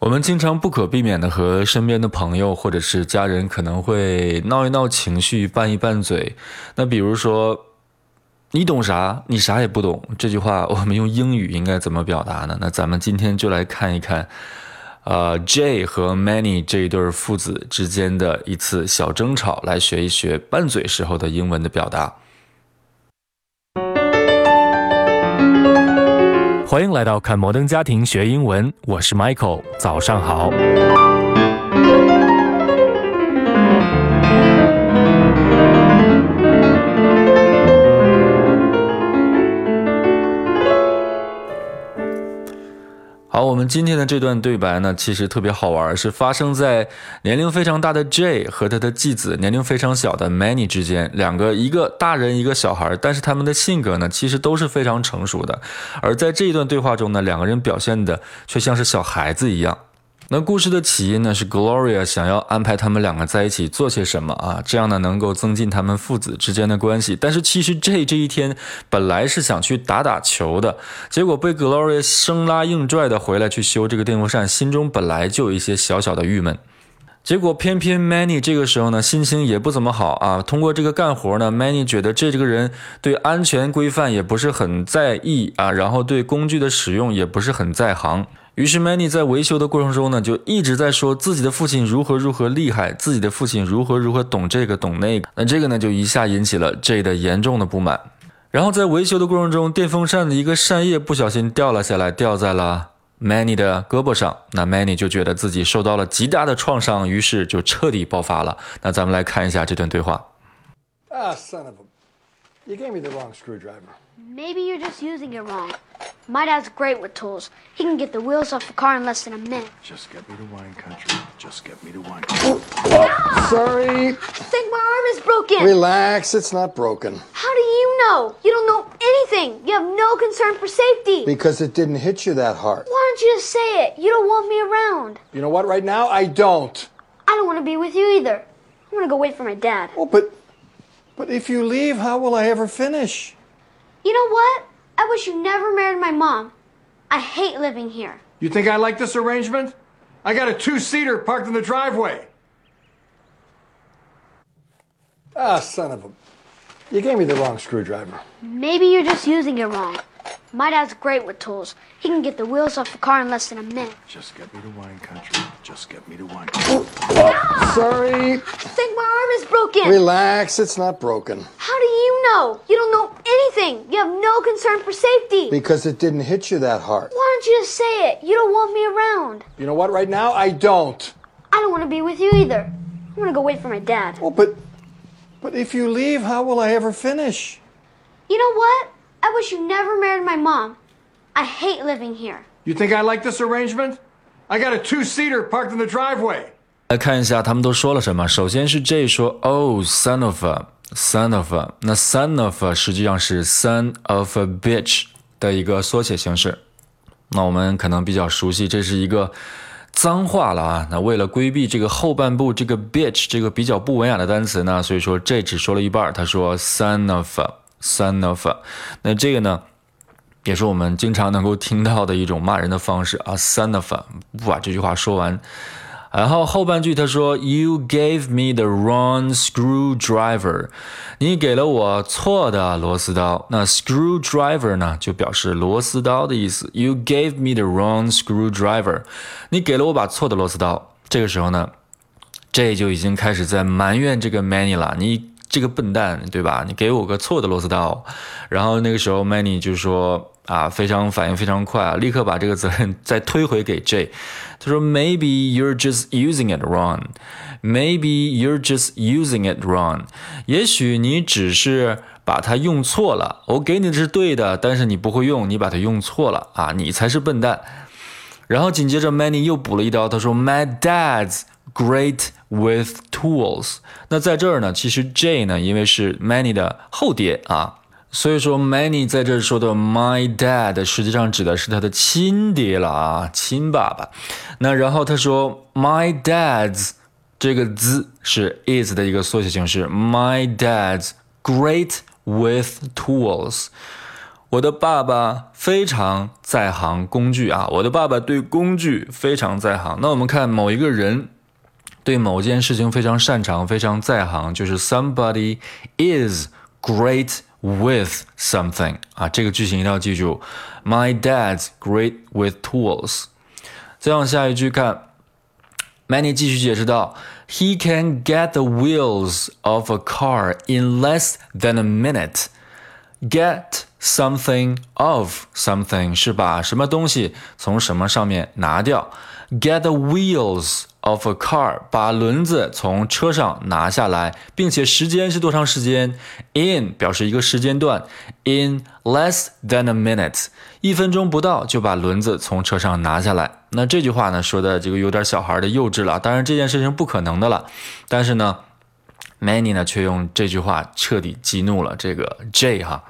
我们经常不可避免的和身边的朋友或者是家人可能会闹一闹情绪，拌一拌嘴。那比如说，你懂啥？你啥也不懂。这句话我们用英语应该怎么表达呢？那咱们今天就来看一看，呃，J 和 Many 这一对父子之间的一次小争吵，来学一学拌嘴时候的英文的表达。欢迎来到看摩登家庭学英文，我是 Michael，早上好。好，我们今天的这段对白呢，其实特别好玩，是发生在年龄非常大的 J 和他的继子年龄非常小的 Many 之间，两个一个大人一个小孩，但是他们的性格呢，其实都是非常成熟的，而在这一段对话中呢，两个人表现的却像是小孩子一样。那故事的起因呢，是 Gloria 想要安排他们两个在一起做些什么啊，这样呢能够增进他们父子之间的关系。但是其实 J 这一天本来是想去打打球的，结果被 Gloria 生拉硬拽的回来去修这个电风扇，心中本来就有一些小小的郁闷。结果偏偏 Manny 这个时候呢心情也不怎么好啊。通过这个干活呢，Manny 觉得这这个人对安全规范也不是很在意啊，然后对工具的使用也不是很在行。于是 Manny 在维修的过程中呢，就一直在说自己的父亲如何如何厉害，自己的父亲如何如何懂这个懂那个。那这个呢，就一下引起了 J 的严重的不满。然后在维修的过程中，电风扇的一个扇叶不小心掉了下来，掉在了 Manny 的胳膊上。那 Many 就觉得自己受到了极大的创伤，于是就彻底爆发了。那咱们来看一下这段对话。Ah, son of a. You gave me the wrong screwdriver. Maybe you're just using it wrong. My dad's great with tools. He can get the wheels off the car in less than a minute. Just get me to wine country. Just get me to wine country. Oh, oh, sorry. I Think my arm is broken. Relax, it's not broken. How do you know? You don't know anything. You have no concern for safety. Because it didn't hit you that hard. Why don't you just say it? You don't want me around. You know what, right now, I don't. I don't want to be with you either. I want to go wait for my dad. Oh, but. But if you leave, how will I ever finish? You know what? I wish you never married my mom. I hate living here. You think I like this arrangement? I got a two seater parked in the driveway. Ah, son of a. You gave me the wrong screwdriver. Maybe you're just using it wrong. My dad's great with tools. He can get the wheels off the car in less than a minute. Just get me to wine country. Just get me to wine country. Oh, Sorry. Think my arm is broken. Relax, it's not broken. How do you know? You don't know you have no concern for safety. Because it didn't hit you that hard. Why don't you just say it? You don't want me around. You know what? Right now, I don't. I don't want to be with you either. I want to go wait for my dad. Well, but, but if you leave, how will I ever finish? You know what? I wish you never married my mom. I hate living here. You think I like this arrangement? I got a two-seater parked in the driveway. 来看一下他们都说了什么。首先是 Jay 说，Oh, son of a。Son of a。”那 son of a 实际上是 son of a bitch 的一个缩写形式。那我们可能比较熟悉，这是一个脏话了啊。那为了规避这个后半部这个 bitch 这个比较不文雅的单词呢，所以说这只说了一半。他说 son of a, son of a。那这个呢，也是我们经常能够听到的一种骂人的方式啊，son of a。不把这句话说完。然后后半句他说：“You gave me the wrong screwdriver。”你给了我错的螺丝刀。那 screwdriver 呢，就表示螺丝刀的意思。You gave me the wrong screwdriver。你给了我把错的螺丝刀。这个时候呢，J 就已经开始在埋怨这个 Many 了。你这个笨蛋，对吧？你给我个错的螺丝刀。然后那个时候 Many 就说。啊，非常反应非常快啊，立刻把这个责任再推回给 J。他说：“Maybe you're just using it wrong. Maybe you're just using it wrong. 也许你只是把它用错了。我给你的是对的，但是你不会用，你把它用错了啊，你才是笨蛋。”然后紧接着 Many 又补了一刀，他说：“My dad's great with tools。”那在这儿呢，其实 J 呢，因为是 Many 的后爹啊。所以说，Many 在这说的 my dad 实际上指的是他的亲爹了啊，亲爸爸。那然后他说 my dad's 这个 z 是 is 的一个缩写形式，my dad's great with tools。我的爸爸非常在行工具啊，我的爸爸对工具非常在行。那我们看某一个人对某件事情非常擅长、非常在行，就是 somebody is great with something 啊，这个句型一定要记住。My dad's great with tools。再往下一句看，Manny 继续解释道，He can get the wheels of a car in less than a minute。Get something of something 是把什么东西从什么上面拿掉。Get the wheels of a car 把轮子从车上拿下来，并且时间是多长时间？In 表示一个时间段，in less than a minute 一分钟不到就把轮子从车上拿下来。那这句话呢说的这个有点小孩的幼稚了，当然这件事情不可能的了。但是呢。Many 呢，却用这句话彻底激怒了这个 J 哈。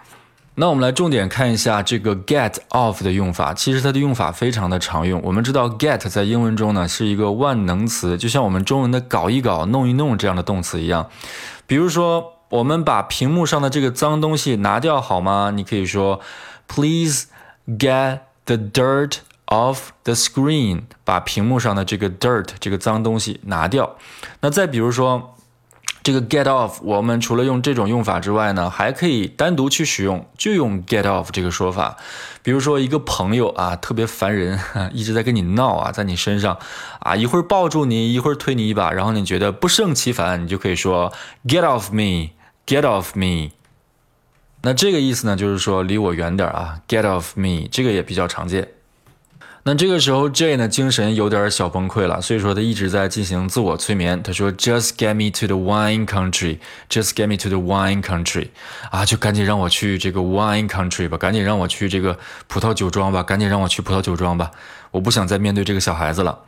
那我们来重点看一下这个 get off 的用法。其实它的用法非常的常用。我们知道 get 在英文中呢是一个万能词，就像我们中文的搞一搞、弄一弄这样的动词一样。比如说，我们把屏幕上的这个脏东西拿掉好吗？你可以说 Please get the dirt off the screen，把屏幕上的这个 dirt 这个脏东西拿掉。那再比如说。这个 get off，我们除了用这种用法之外呢，还可以单独去使用，就用 get off 这个说法。比如说一个朋友啊，特别烦人，一直在跟你闹啊，在你身上啊，一会儿抱住你，一会儿推你一把，然后你觉得不胜其烦，你就可以说 get off me，get off me。那这个意思呢，就是说离我远点啊，get off me，这个也比较常见。那这个时候，J 呢精神有点小崩溃了，所以说他一直在进行自我催眠。他说：“Just get me to the wine country, just get me to the wine country，啊，就赶紧让我去这个 wine country 吧，赶紧让我去这个葡萄酒庄吧，赶紧让我去葡萄酒庄吧，我不想再面对这个小孩子了。”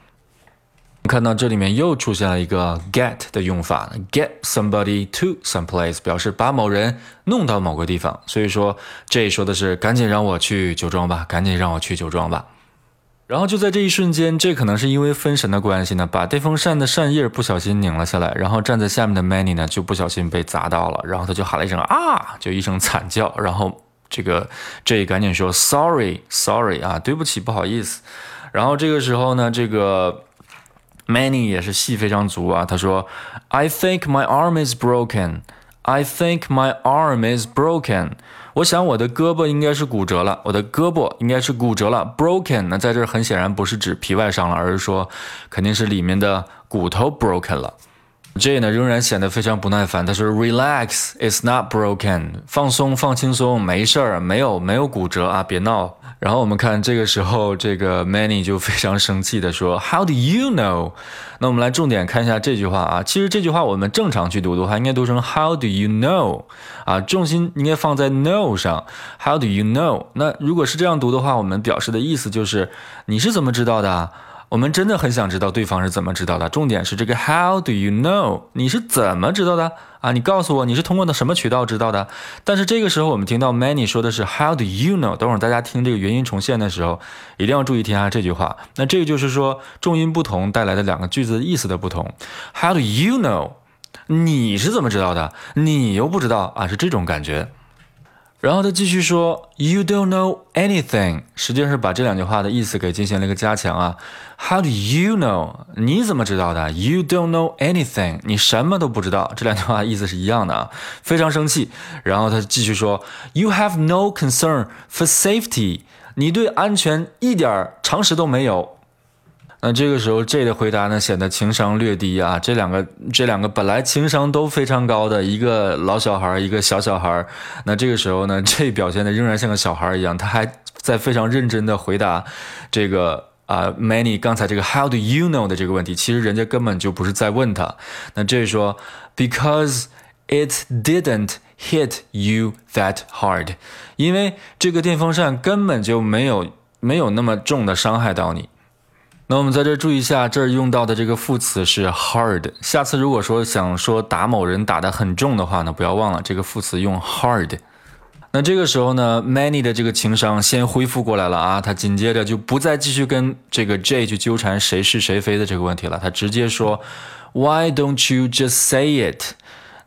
看到这里面又出现了一个 get 的用法，get somebody to some place 表示把某人弄到某个地方，所以说 J 说的是赶紧让我去酒庄吧，赶紧让我去酒庄吧。然后就在这一瞬间，这可能是因为分神的关系呢，把电风扇的扇叶不小心拧了下来，然后站在下面的 Many 呢就不小心被砸到了，然后他就喊了一声啊，就一声惨叫，然后这个这赶紧说 Sorry Sorry 啊，对不起，不好意思。然后这个时候呢，这个 Many 也是戏非常足啊，他说 I think my arm is broken. I think my arm is broken. 我想我的胳膊应该是骨折了，我的胳膊应该是骨折了。Broken，那在这儿很显然不是指皮外伤了，而是说肯定是里面的骨头 broken 了。J 呢仍然显得非常不耐烦，他说：“Relax, it's not broken，放松放轻松，没事儿，没有没有骨折啊，别闹。”然后我们看这个时候，这个 Many 就非常生气的说：“How do you know？” 那我们来重点看一下这句话啊。其实这句话我们正常去读的话，应该读成 “How do you know？” 啊，重心应该放在 “know” 上。How do you know？那如果是这样读的话，我们表示的意思就是你是怎么知道的？我们真的很想知道对方是怎么知道的。重点是这个 How do you know？你是怎么知道的啊？你告诉我你是通过的什么渠道知道的？但是这个时候我们听到 Many 说的是 How do you know？等会儿大家听这个元音重现的时候，一定要注意听下这句话。那这个就是说重音不同带来的两个句子意思的不同。How do you know？你是怎么知道的？你又不知道啊？是这种感觉。然后他继续说，You don't know anything，实际上是把这两句话的意思给进行了一个加强啊。How do you know？你怎么知道的？You don't know anything，你什么都不知道。这两句话意思是一样的啊，非常生气。然后他继续说，You have no concern for safety，你对安全一点常识都没有。那这个时候，J 的回答呢，显得情商略低啊。这两个，这两个本来情商都非常高的，一个老小孩，一个小小孩。那这个时候呢，J 表现的仍然像个小孩一样，他还在非常认真的回答这个啊，Many 刚才这个 How do you know 的这个问题。其实人家根本就不是在问他。那 J 说，Because it didn't hit you that hard，因为这个电风扇根本就没有没有那么重的伤害到你。那我们在这注意一下，这儿用到的这个副词是 hard。下次如果说想说打某人打得很重的话呢，不要忘了这个副词用 hard。那这个时候呢，Many 的这个情商先恢复过来了啊，他紧接着就不再继续跟这个 J 去纠缠谁是谁非的这个问题了，他直接说，Why don't you just say it？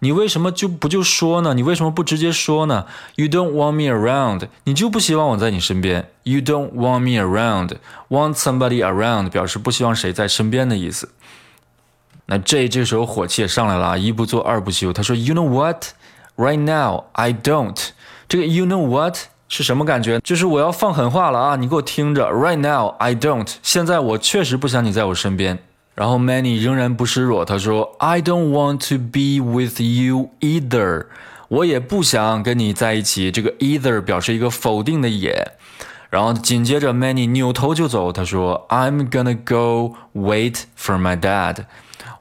你为什么就不就说呢？你为什么不直接说呢？You don't want me around，你就不希望我在你身边。You don't want me around，want somebody around 表示不希望谁在身边的意思。那 J 这时候火气也上来了啊，一不做二不休，他说：“You know what? Right now I don't。”这个 “You know what” 是什么感觉？就是我要放狠话了啊！你给我听着，Right now I don't。现在我确实不想你在我身边。然后 Many 仍然不示弱，他说：“I don't want to be with you either。”我也不想跟你在一起。这个 either 表示一个否定的也。然后紧接着 Many 扭头就走，他说：“I'm gonna go wait for my dad。”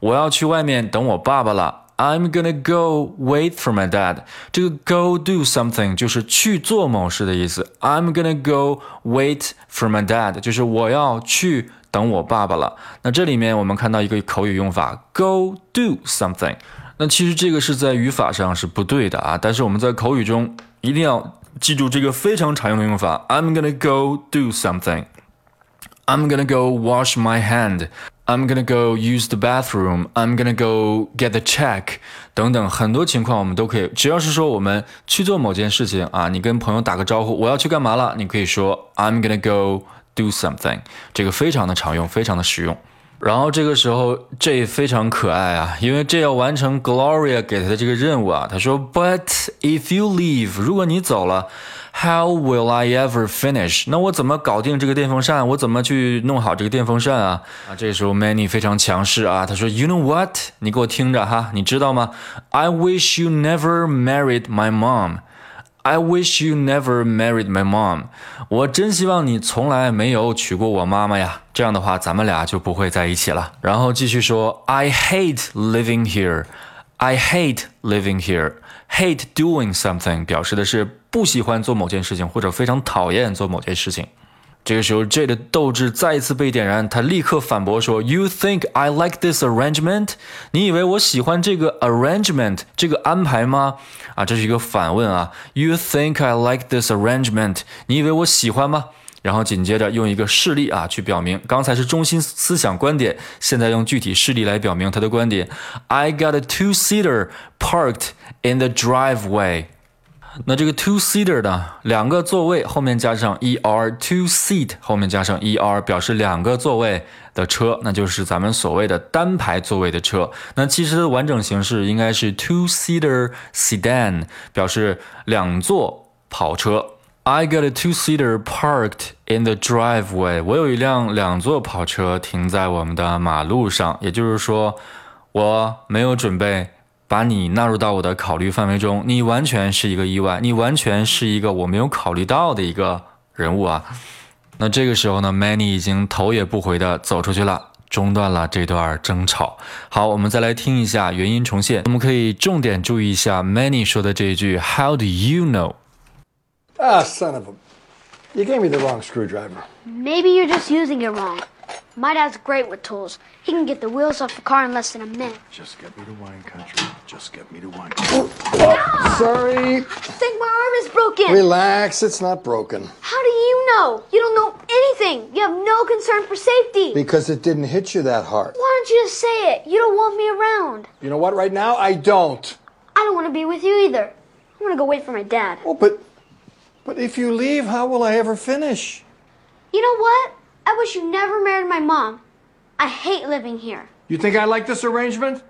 我要去外面等我爸爸了。I'm gonna go wait for my dad。这个 go do something 就是去做某事的意思。I'm gonna go wait for my dad，就是我要去。等我爸爸了。那这里面我们看到一个口语用法，go do something。那其实这个是在语法上是不对的啊，但是我们在口语中一定要记住这个非常常用的用法。I'm gonna go do something. I'm gonna go wash my hand. I'm gonna go use the bathroom. I'm gonna go get the check. 等等，很多情况我们都可以，只要是说我们去做某件事情啊，你跟朋友打个招呼，我要去干嘛了，你可以说 I'm gonna go do something，这个非常的常用，非常的实用。然后这个时候，J 非常可爱啊，因为 J 要完成 Gloria 给他的这个任务啊。他说：“But if you leave，如果你走了，How will I ever finish？那我怎么搞定这个电风扇？我怎么去弄好这个电风扇啊？”啊，这时候 Manny 非常强势啊，他说：“You know what？你给我听着哈，你知道吗？I wish you never married my mom。” I wish you never married my mom。我真希望你从来没有娶过我妈妈呀。这样的话，咱们俩就不会在一起了。然后继续说，I hate living here。I hate living here。Hate doing something 表示的是不喜欢做某件事情，或者非常讨厌做某件事情。这个时候，J 的斗志再一次被点燃，他立刻反驳说：“You think I like this arrangement？你以为我喜欢这个 arrangement 这个安排吗？啊，这是一个反问啊。You think I like this arrangement？你以为我喜欢吗？然后紧接着用一个事例啊去表明，刚才是中心思想观点，现在用具体事例来表明他的观点。I got a two-seater parked in the driveway。”那这个 two seater 呢，两个座位后面加上 er，two seat 后面加上 er，表示两个座位的车，那就是咱们所谓的单排座位的车。那其实完整形式应该是 two seater sedan，表示两座跑车。I got a two seater parked in the driveway。我有一辆两座跑车停在我们的马路上，也就是说，我没有准备。把你纳入到我的考虑范围中，你完全是一个意外，你完全是一个我没有考虑到的一个人物啊。那这个时候呢，Manny 已经头也不回的走出去了，中断了这段争吵。好，我们再来听一下原因重现，我们可以重点注意一下 Manny 说的这一句 “How do you know？” Ah, son of a! You gave me the wrong screwdriver. Maybe you're just using it wrong. My dad's great with tools. He can get the wheels off the car in less than a minute. Just get me to wine country. Just get me to wine. Oh, sorry. I think my arm is broken. Relax, it's not broken. How do you know? You don't know anything. You have no concern for safety. Because it didn't hit you that hard. Why don't you just say it? You don't want me around. You know what, right now, I don't. I don't want to be with you either. I want to go wait for my dad. Oh, but. But if you leave, how will I ever finish? You know what? I wish you never married my mom. I hate living here. You think I like this arrangement?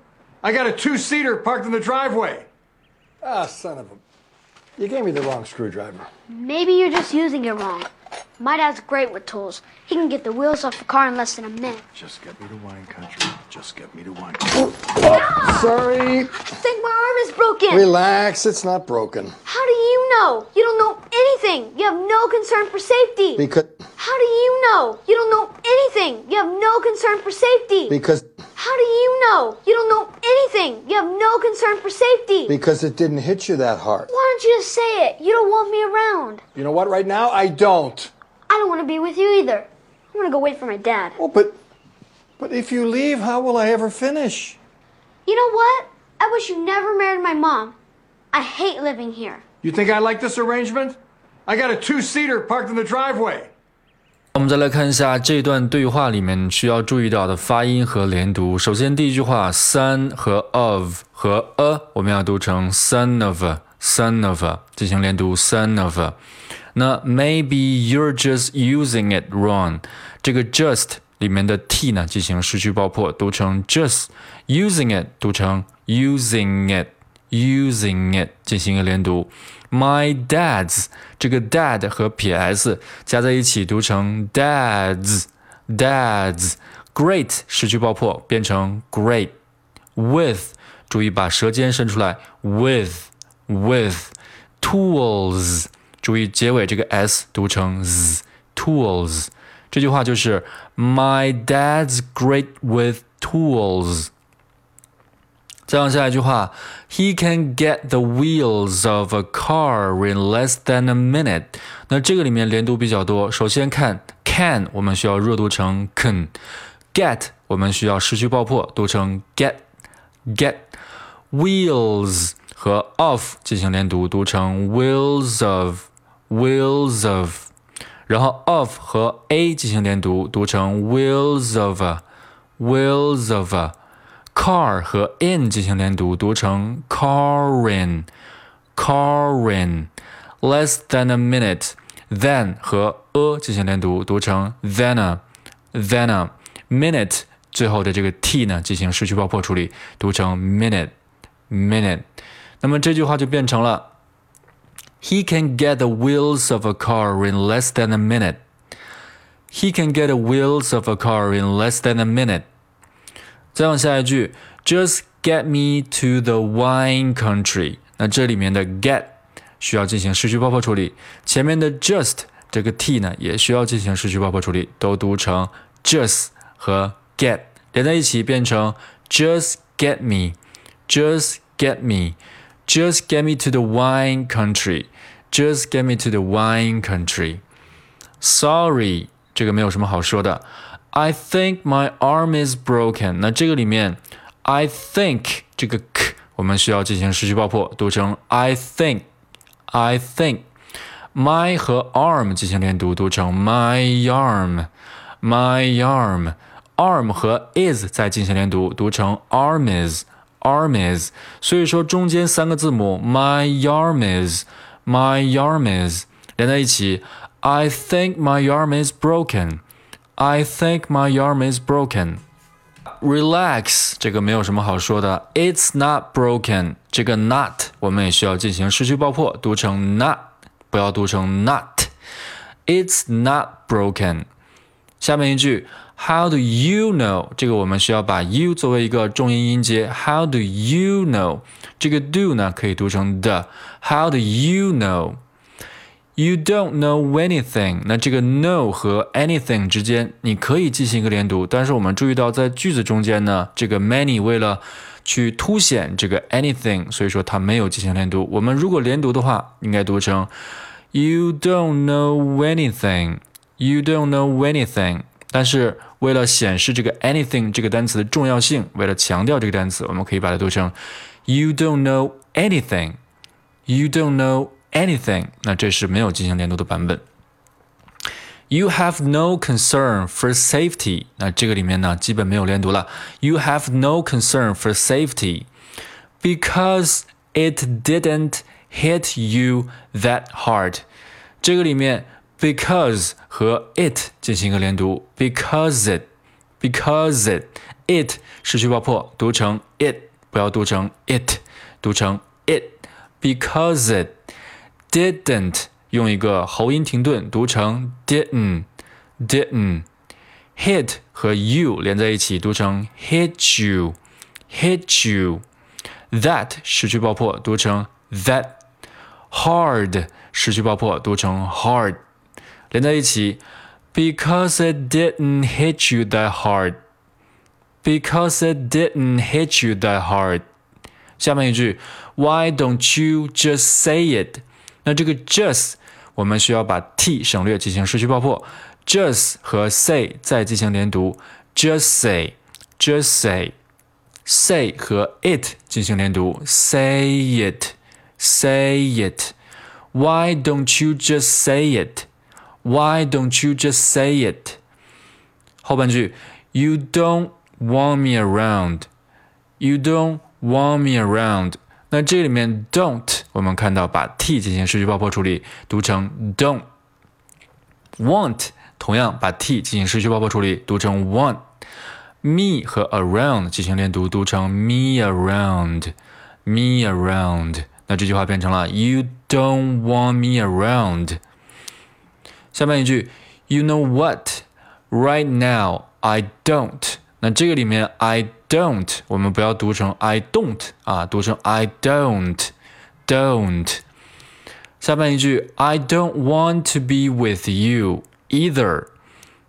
I got a two seater parked in the driveway. Ah, son of a. You gave me the wrong screwdriver. Maybe you're just using it wrong. My dad's great with tools. He can get the wheels off the car in less than a minute. Just get me to wine country. Just get me to wine country. Oh, oh sorry. I think my arm is broken. Relax, it's not broken. How do you know? You don't know anything. You have no concern for safety. Because. How do you know? You don't know anything. You have no concern for safety. Because. How do you know? You don't know anything. You have no concern for safety. Because it didn't hit you that hard. Why don't you just say it? You don't want me around. You know what, right now, I don't. I don't want to be with you either. I want to go wait for my dad. Oh, but. But if you leave, how will I ever finish? You know what? I wish you never married my mom. I hate living here. You think I like this arrangement? I got a two seater parked in the driveway. 我们再来看一下这段对话里面需要注意到的发音和连读。首先，第一句话 “son” 和 “of” 和 “a” 我们要读成 “son of”，“son of” 进行连读，“son of”。那 “maybe you're just using it wrong”，这个 “just” 里面的 “t” 呢进行失去爆破，读成 “just”；“using it” 读成 “using it”，“using it” 进行一个连读。My dad's 这个 dad 和撇 s 加在一起读成 dads dads great 失去爆破变成 great with 注意把舌尖伸出来 with with tools 注意结尾这个 s 读成 z tools 这句话就是 My dad's great with tools 再往下一句话，He can get the wheels of a car in less than a minute。那这个里面连读比较多。首先看 can，我们需要弱读成 can；get，我们需要失去爆破，读成 get get。wheels 和 of 进行连读，读成 wheels of wheels of。然后 of 和 a 进行连读，读成 wheels of wheels of。 car 和 in 进行连读，读成 carin，carin。less than a minute。than 和 a 进行连读，读成 than，than。minute 最后的这个 t 呢进行失去爆破处理，读成 minute，minute。那么这句话就变成了：He can get the wheels of a car in less than a minute. He can get the wheels of a car in less than a minute. 再往下一句，Just get me to the wine country。那这里面的 get 需要进行失去爆破处理，前面的 just 这个 t 呢也需要进行失去爆破处理，都读成 just 和 get 连在一起变成 just get me，just get me，just get me to the wine country，just get me to the wine country。Sorry，这个没有什么好说的。 I think my arm is broken。那这个里面，I think 这个 k 我们需要进行失去爆破，读成 I think。I think。my 和 arm 进行连读，读成 my arm。my arm。arm 和 is 再进行连读，读成 arm is。arm is。所以说中间三个字母 my arm is。my arm is 连在一起，I think my arm is broken。 I think my arm is broken. Relax，这个没有什么好说的。It's not broken，这个 not 我们也需要进行失去爆破，读成 not，不要读成 not。It's not broken。下面一句，How do you know？这个我们需要把 you 作为一个重音音节。How do you know？这个 do 呢可以读成 the。How do you You don't know anything。那这个 know 和 anything 之间，你可以进行一个连读，但是我们注意到在句子中间呢，这个 many 为了去凸显这个 anything，所以说它没有进行连读。我们如果连读的话，应该读成 You don't know anything。You don't know anything。但是为了显示这个 anything 这个单词的重要性，为了强调这个单词，我们可以把它读成 You don't know anything。You don't know。anything，那这是没有进行连读的版本。You have no concern for safety，那这个里面呢，基本没有连读了。You have no concern for safety because it didn't hit you that hard。这个里面 because 和 it 进行一个连读，because it，because it，it 失去爆破，读成 it，不要读成 it，读成 it，because it。 didn't 用一个喉音停顿读成 didn't didn't hit 和 you 连在一起读成 hit you hit you that 失去爆破读成 that hard 失去爆破读成 hard 连在一起 because it didn't hit you that hard because it didn't hit you that hard 下面一句 Why don't you just say it 那这个 just 我们需要把 t 省略进行失去爆破，just 和 say 再进行连读，just say，just say，say 和 it 进行连读，say it，say it。Why don't you just say it? Why don't you just say it？后半句，You don't want me around. You don't want me around. 那这里面 don't 我们看到把 t 进行失去爆破处理，读成 don't。want 同样把 t 进行失去爆破处理，读成 want。me 和 around 进行连读，读成 me around。me around。那这句话变成了 You don't want me around。下面一句，You know what? Right now I don't。那这个里面 I don't 我们不要读成 I don't 啊，读成 I don't don't。下半一句 I don't want to be with you either。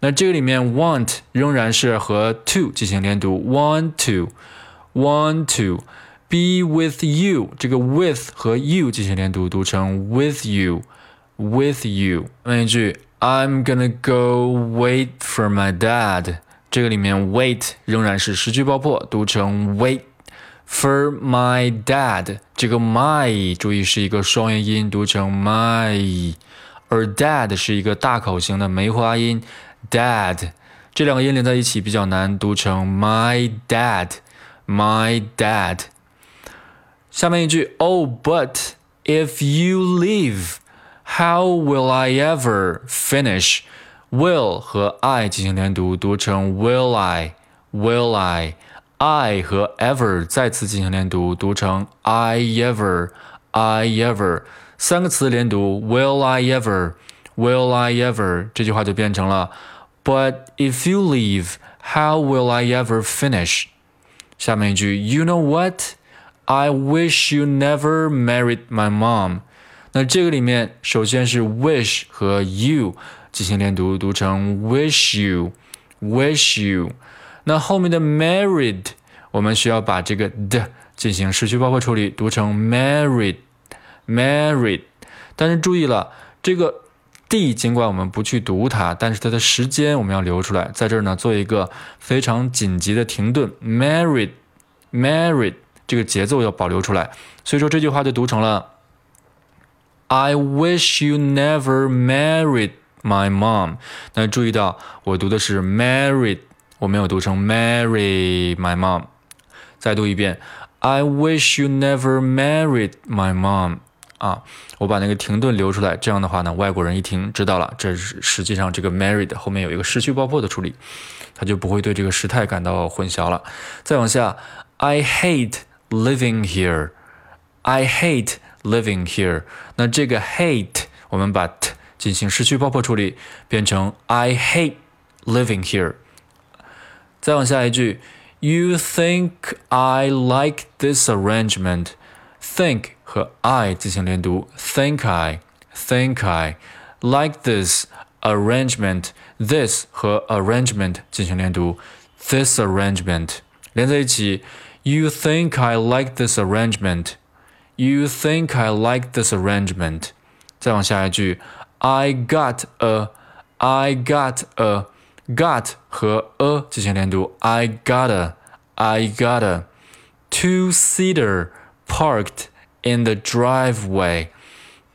那这个里面 want 仍然是和 to 进行连读，want to want to be with you。这个 with 和 you 进行连读，读成 with you with you。下面一句 I'm gonna go wait for my dad。这个里面 wait 仍然是失去爆破，读成 wait for my dad。这个 my 注意是一个双元音，读成 my，而 dad 是一个大口型的梅花音，dad。这两个音连在一起比较难，读成 my dad，my dad。下面一句，Oh but if you leave, how will I ever finish？will 和 I 进行连读，读成 Will I，Will I，I 和 ever 再次进行连读，读成 I ever，I ever，三个词连读，Will I ever，Will I ever，这句话就变成了 But if you leave, how will I ever finish？下面一句，You know what? I wish you never married my mom。那这个里面首先是 wish 和 you。进行连读，读成 wish you，wish you。 那后面的 married，我们需要把这个的进行失去爆破处理，读成 married，married。但是注意了，这个 d 尽管我们不去读它，但是它的时间我们要留出来，在这儿呢做一个非常紧急的停顿，married，married，这个节奏要保留出来。所以说这句话就读成了 I wish you never married。My mom，那注意到我读的是 married，我没有读成 marry my mom。再读一遍，I wish you never married my mom。啊，我把那个停顿留出来，这样的话呢，外国人一听知道了，这是实际上这个 married 后面有一个失去爆破的处理，他就不会对这个时态感到混淆了。再往下，I hate living here。I hate living here。那这个 hate 我们把 t 进行失去爆破处理，变成 I hate living here。再往下一句，You think I like this arrangement? Think 和 I 进行连读，Think I, Think I like this arrangement. This 和 arrangement 进行连读，This arrangement 连在一起。You think I like this arrangement? You think I like this arrangement? 再往下一句。I got a, I got a, got 和 a 进行连读。I got a, I got a two-seater parked in the driveway.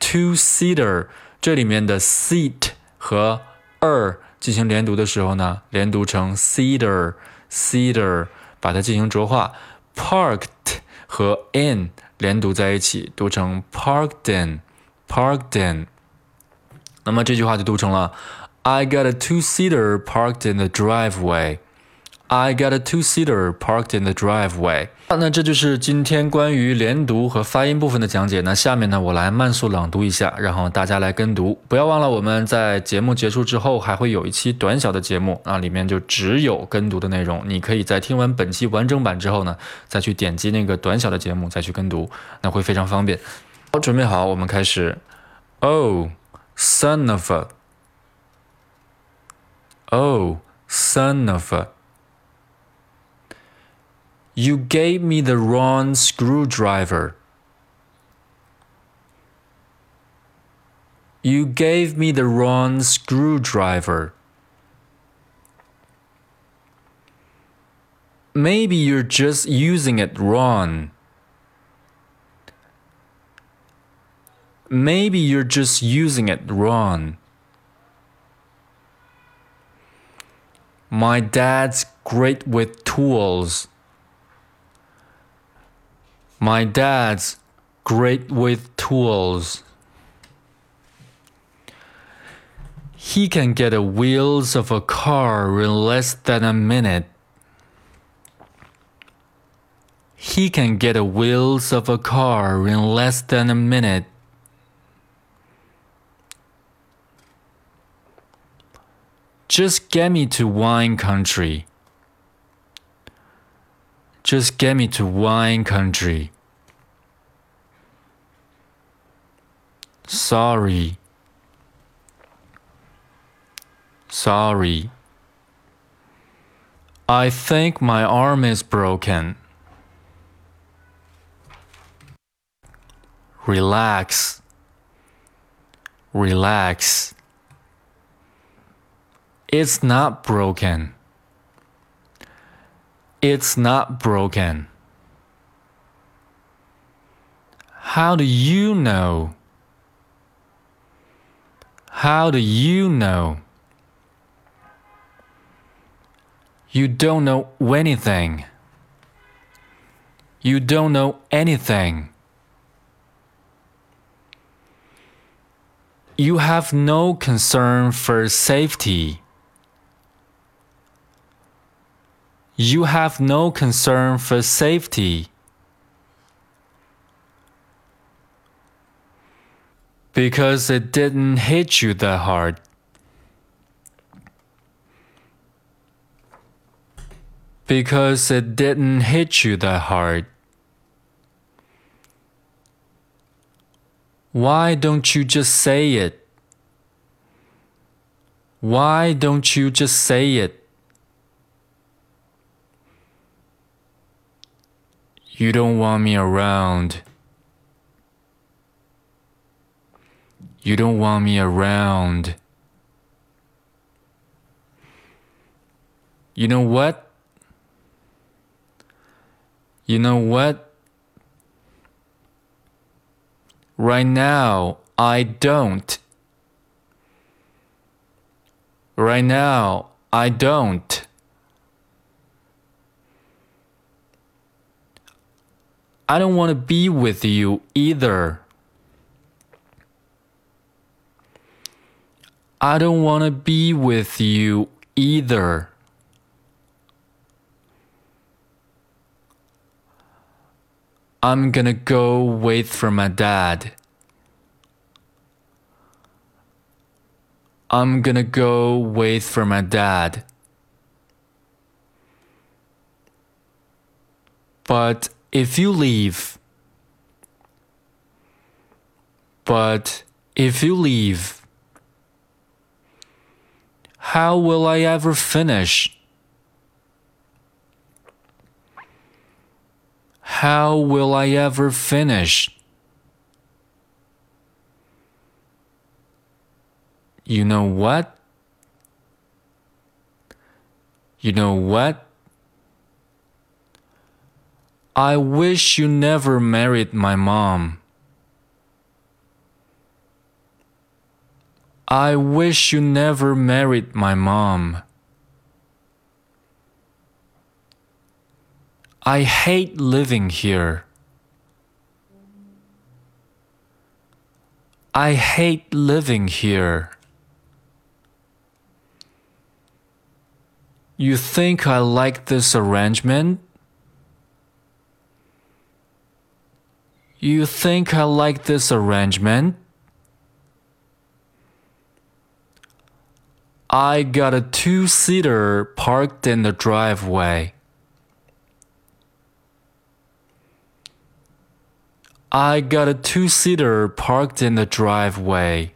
Two-seater 这里面的 seat 和 er 进行连读的时候呢，连读成 cedar, cedar，把它进行浊化。Parked 和 in 连读在一起，读成 parked in, parked in。那么这句话就读成了 ：I got a two-seater parked in the driveway. I got a two-seater parked in the driveway. 那这就是今天关于连读和发音部分的讲解。那下面呢，我来慢速朗读一下，然后大家来跟读。不要忘了，我们在节目结束之后还会有一期短小的节目啊，里面就只有跟读的内容。你可以在听完本期完整版之后呢，再去点击那个短小的节目再去跟读，那会非常方便。好，准备好，我们开始。Oh。son of a. Oh, son of a. You gave me the wrong screwdriver. You gave me the wrong screwdriver. Maybe you're just using it wrong. Maybe you're just using it wrong. My dad's great with tools. My dad's great with tools. He can get the wheels of a car in less than a minute. He can get the wheels of a car in less than a minute. Just get me to wine country. Just get me to wine country. Sorry. Sorry. I think my arm is broken. Relax. Relax. It's not broken. It's not broken. How do you know? How do you know? You don't know anything. You don't know anything. You have no concern for safety. You have no concern for safety. Because it didn't hit you that hard. Because it didn't hit you that hard. Why don't you just say it? Why don't you just say it? You don't want me around. You don't want me around. You know what? You know what? Right now, I don't. Right now, I don't. I don't want to be with you either. I don't want to be with you either. I'm gonna go wait for my dad. I'm gonna go wait for my dad. But if you leave, but if you leave, how will I ever finish? How will I ever finish? You know what? You know what? I wish you never married my mom. I wish you never married my mom. I hate living here. I hate living here. You think I like this arrangement? You think I like this arrangement? I got a two seater parked in the driveway. I got a two seater parked in the driveway.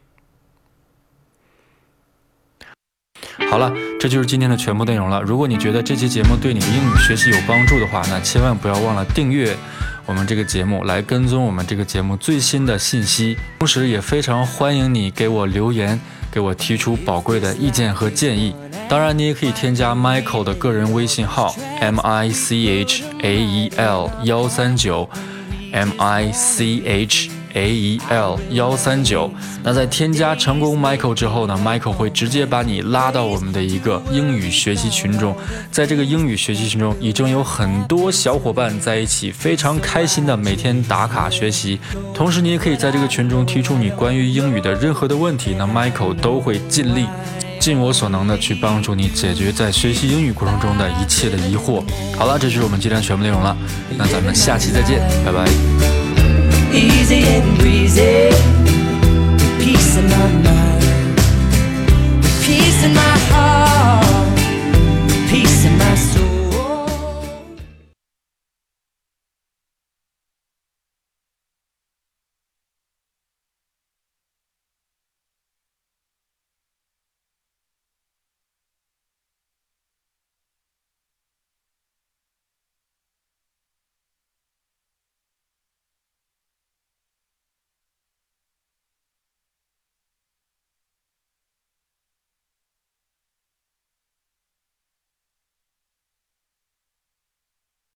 好了，这就是今天的全部内容了。如果你觉得这期节目对你的英语学习有帮助的话，那千万不要忘了订阅 我们这个节目，来跟踪我们这个节目最新的信息。同时，也非常欢迎你给我留言，给我提出宝贵的意见和建议。当然，你也可以添加 Michael 的个人微信号 M I C H A E L 幺三九。M I C H A E L 幺三九。那在添加成功 Michael 之后呢，Michael 会直接把你拉到我们的一个英语学习群中。在这个英语学习群中，已经有很多小伙伴在一起，非常开心的每天打卡学习。同时，你也可以在这个群中提出你关于英语的任何的问题，那 Michael 都会尽力。尽我所能的去帮助你解决在学习英语过程中的一切的疑惑。好了，这就是我们今天全部内容了，那咱们下期再见，拜拜。easy and breezy. Peace in my mind, peace in my heart, peace in my soul.